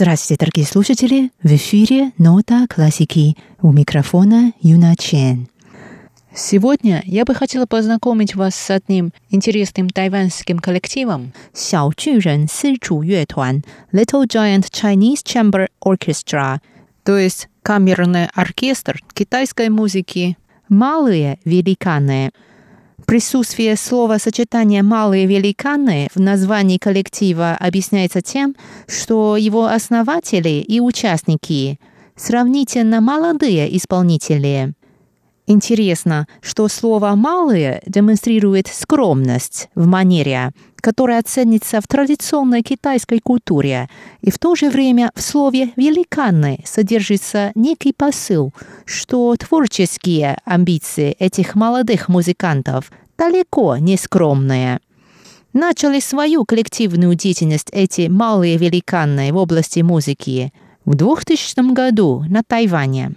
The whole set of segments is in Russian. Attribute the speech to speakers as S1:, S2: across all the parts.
S1: Здравствуйте, дорогие слушатели! В эфире «Нота классики» у микрофона Юна Чен. Сегодня я бы хотела познакомить вас с одним интересным тайваньским коллективом. Сяо Little Giant Chinese Chamber Orchestra, то есть камерный оркестр китайской музыки. Малые великаны – Присутствие слова-сочетания «малые великаны» в названии коллектива объясняется тем, что его основатели и участники сравнительно молодые исполнители. Интересно, что слово «малые» демонстрирует скромность в манере, которая ценится в традиционной китайской культуре, и в то же время в слове «великаны» содержится некий посыл, что творческие амбиции этих молодых музыкантов далеко не скромные. Начали свою коллективную деятельность эти малые великаны в области музыки в 2000 году на Тайване.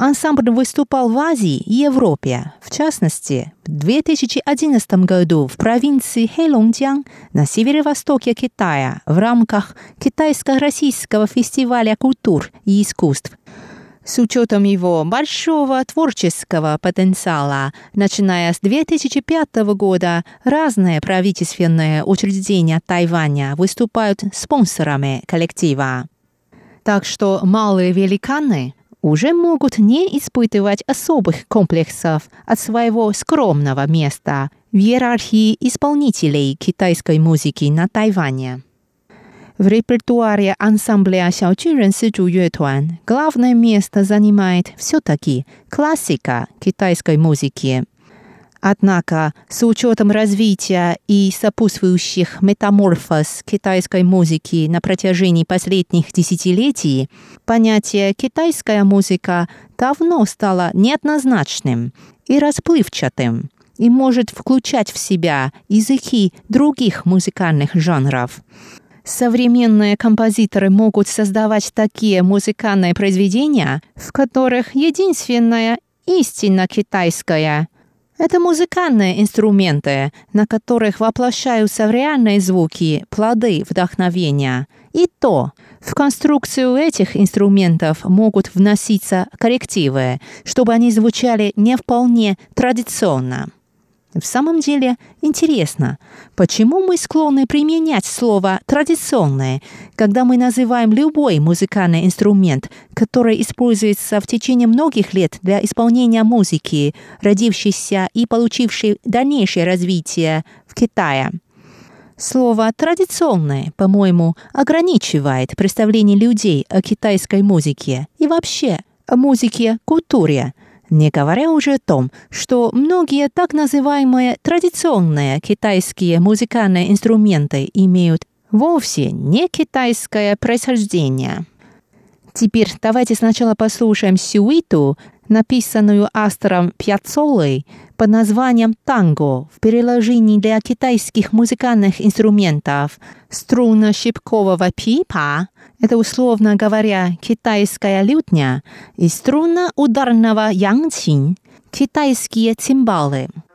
S1: Ансамбль выступал в Азии и Европе, в частности, в 2011 году в провинции Хэйлонджиан на северо-востоке Китая в рамках Китайско-российского фестиваля культур и искусств. С учетом его большого творческого потенциала, начиная с 2005 года, разные правительственные учреждения Тайваня выступают спонсорами коллектива. Так что малые великаны уже могут не испытывать особых комплексов от своего скромного места в иерархии исполнителей китайской музыки на Тайване. В репертуаре ансамбля Сяочинрен Сычу Юэтуан главное место занимает все-таки классика китайской музыки – Однако, с учетом развития и сопутствующих метаморфоз китайской музыки на протяжении последних десятилетий, понятие «китайская музыка» давно стало неоднозначным и расплывчатым и может включать в себя языки других музыкальных жанров. Современные композиторы могут создавать такие музыкальные произведения, в которых единственная истинно китайская – это музыкальные инструменты, на которых воплощаются реальные звуки, плоды вдохновения. И то, в конструкцию этих инструментов могут вноситься коррективы, чтобы они звучали не вполне традиционно. В самом деле интересно, почему мы склонны применять слово «традиционное», когда мы называем любой музыкальный инструмент, который используется в течение многих лет для исполнения музыки, родившейся и получившей дальнейшее развитие в Китае. Слово «традиционное», по-моему, ограничивает представление людей о китайской музыке и вообще о музыке, культуре – не говоря уже о том, что многие так называемые традиционные китайские музыкальные инструменты имеют вовсе не китайское происхождение. Теперь давайте сначала послушаем сюиту, написанную автором Пьяцолой под названием «Танго» в переложении для китайских музыкальных инструментов. Струнно-щипкового пипа – это, условно говоря, китайская лютня и струнно-ударного янчин, китайские цимбалы –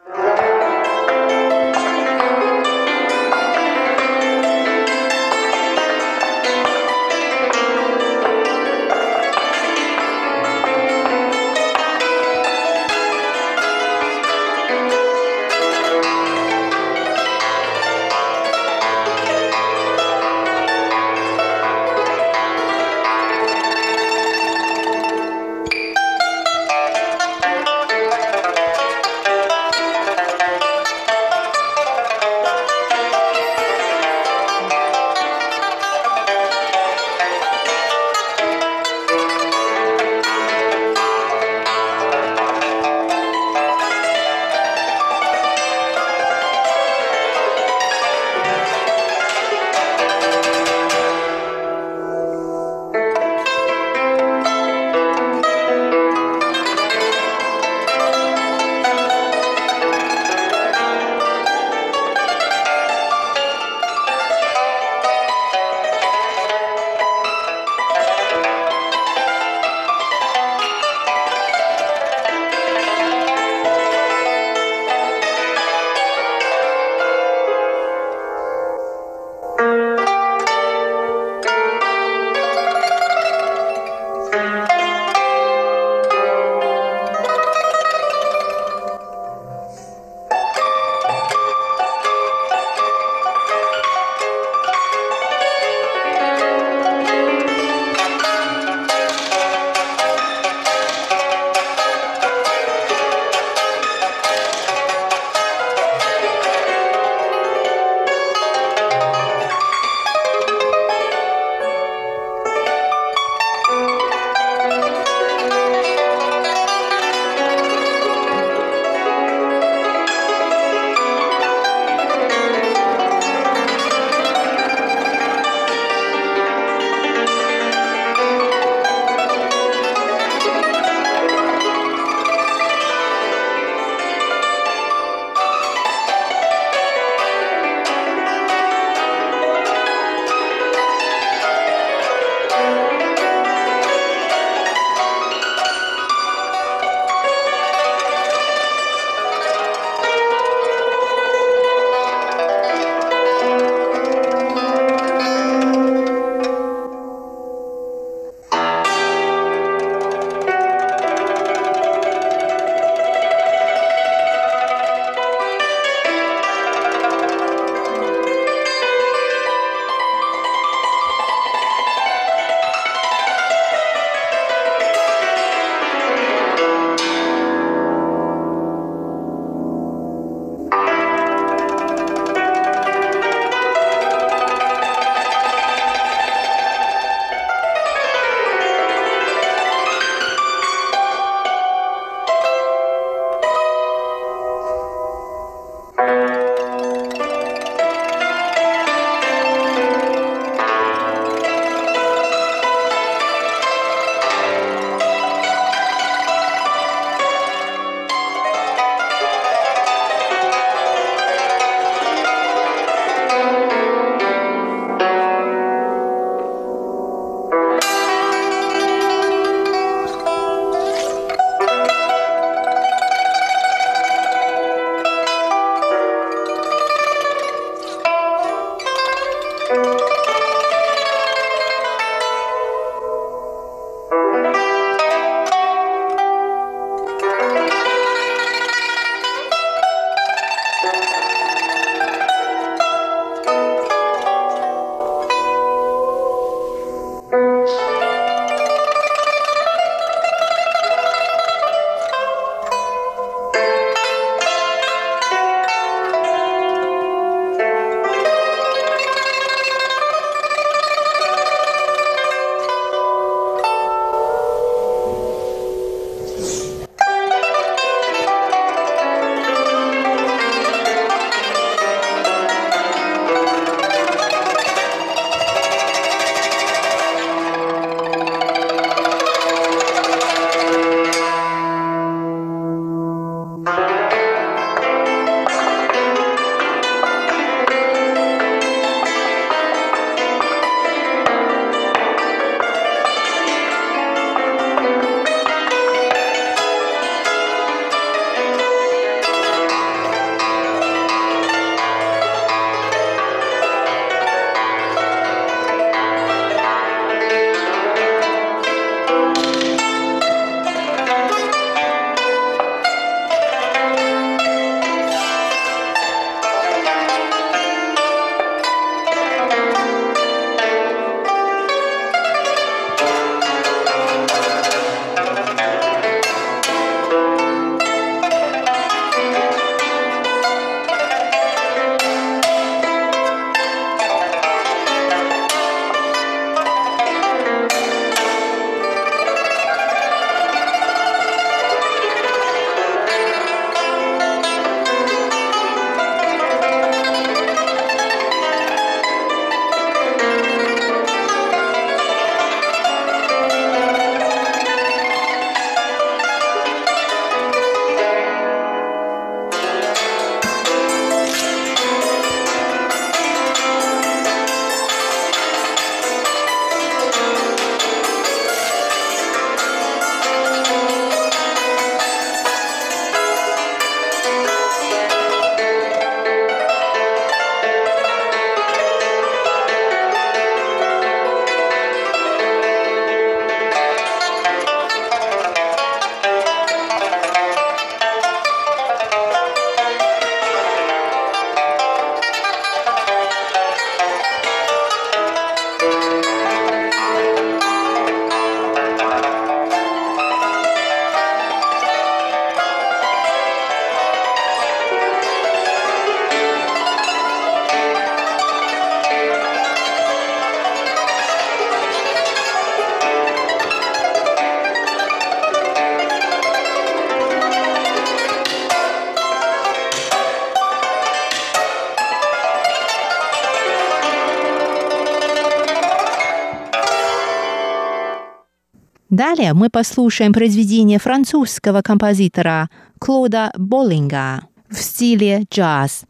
S1: Далее мы послушаем произведение французского композитора Клода Боллинга в стиле джаз.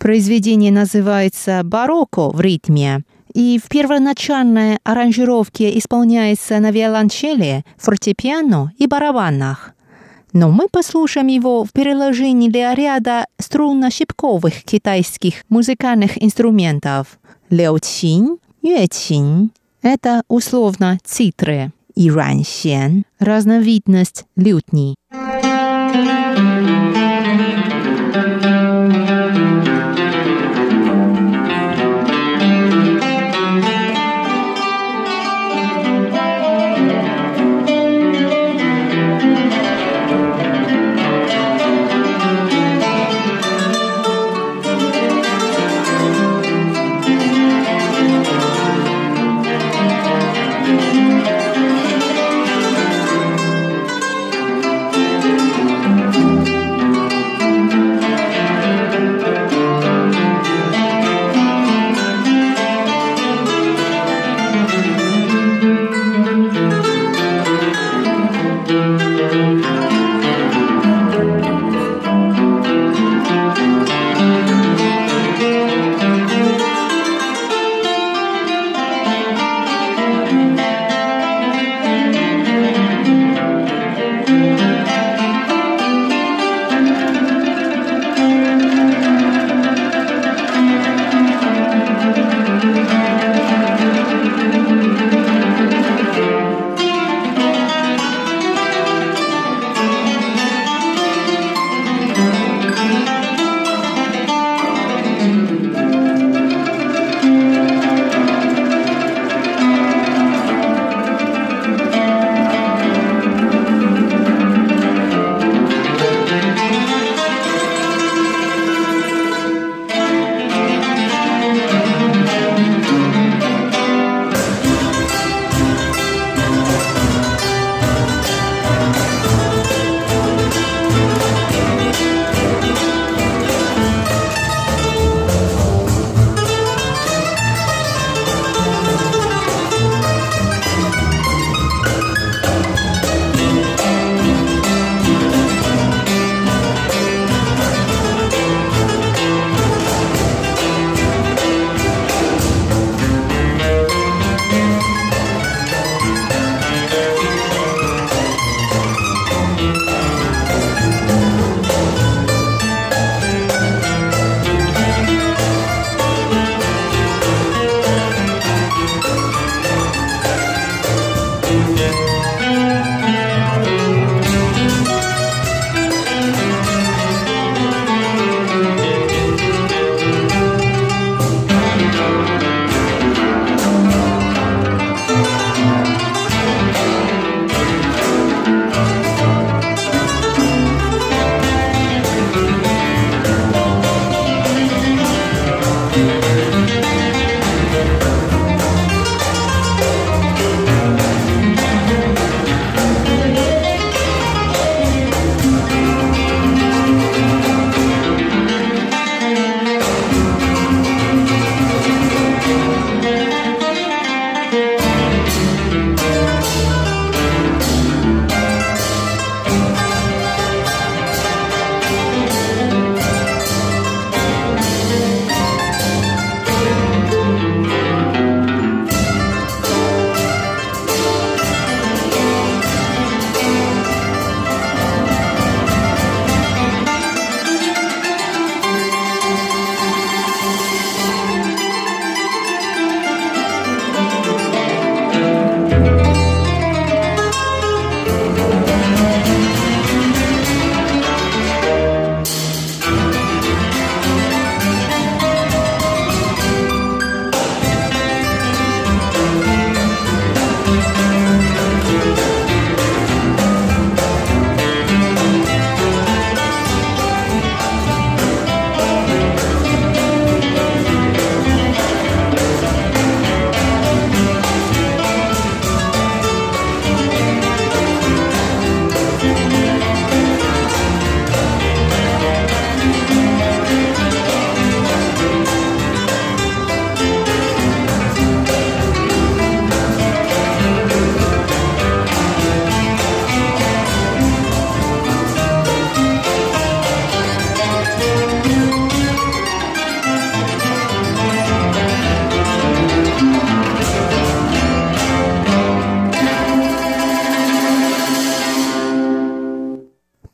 S1: Произведение называется «Барокко в ритме», и в первоначальной аранжировке исполняется на виолончели, фортепиано и барабанах. Но мы послушаем его в переложении для ряда струнно-щипковых китайских музыкальных инструментов – леочин, юэчин – это условно цитры, и раньсен – разновидность лютни.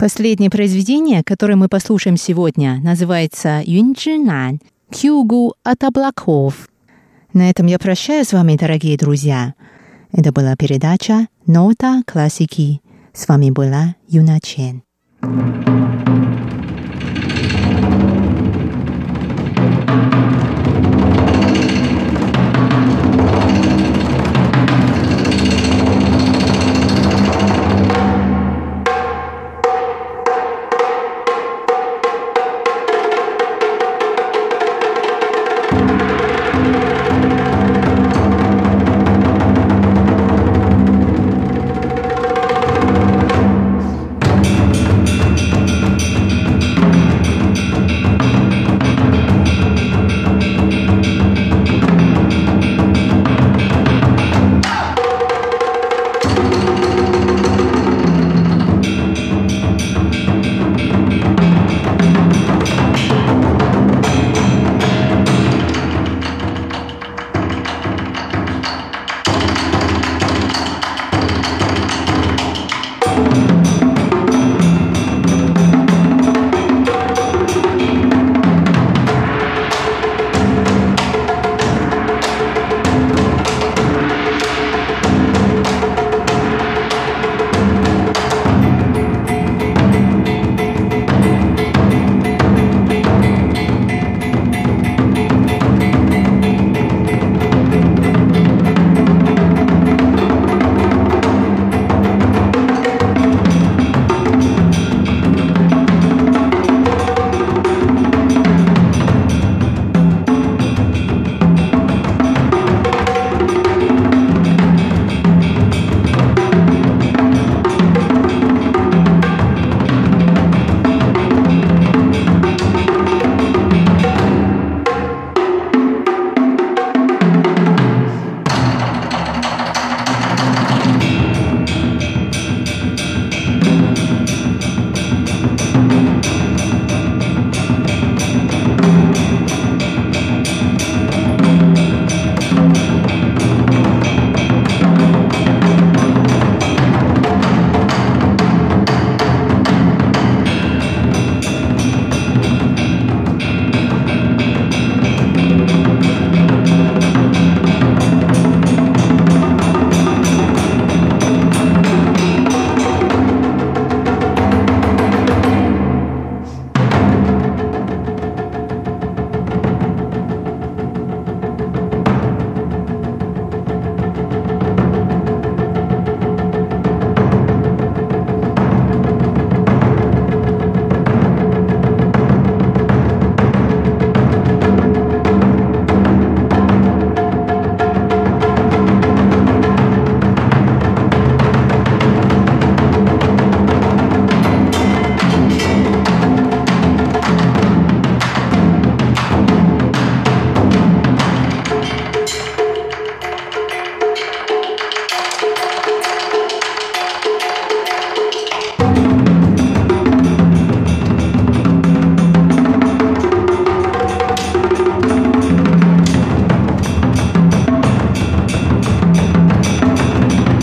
S1: Последнее произведение, которое мы послушаем сегодня, называется «Юнчжинан» – «Кюгу от облаков». На этом я прощаюсь с вами, дорогие друзья. Это была передача «Нота классики». С вами была Юна Чен.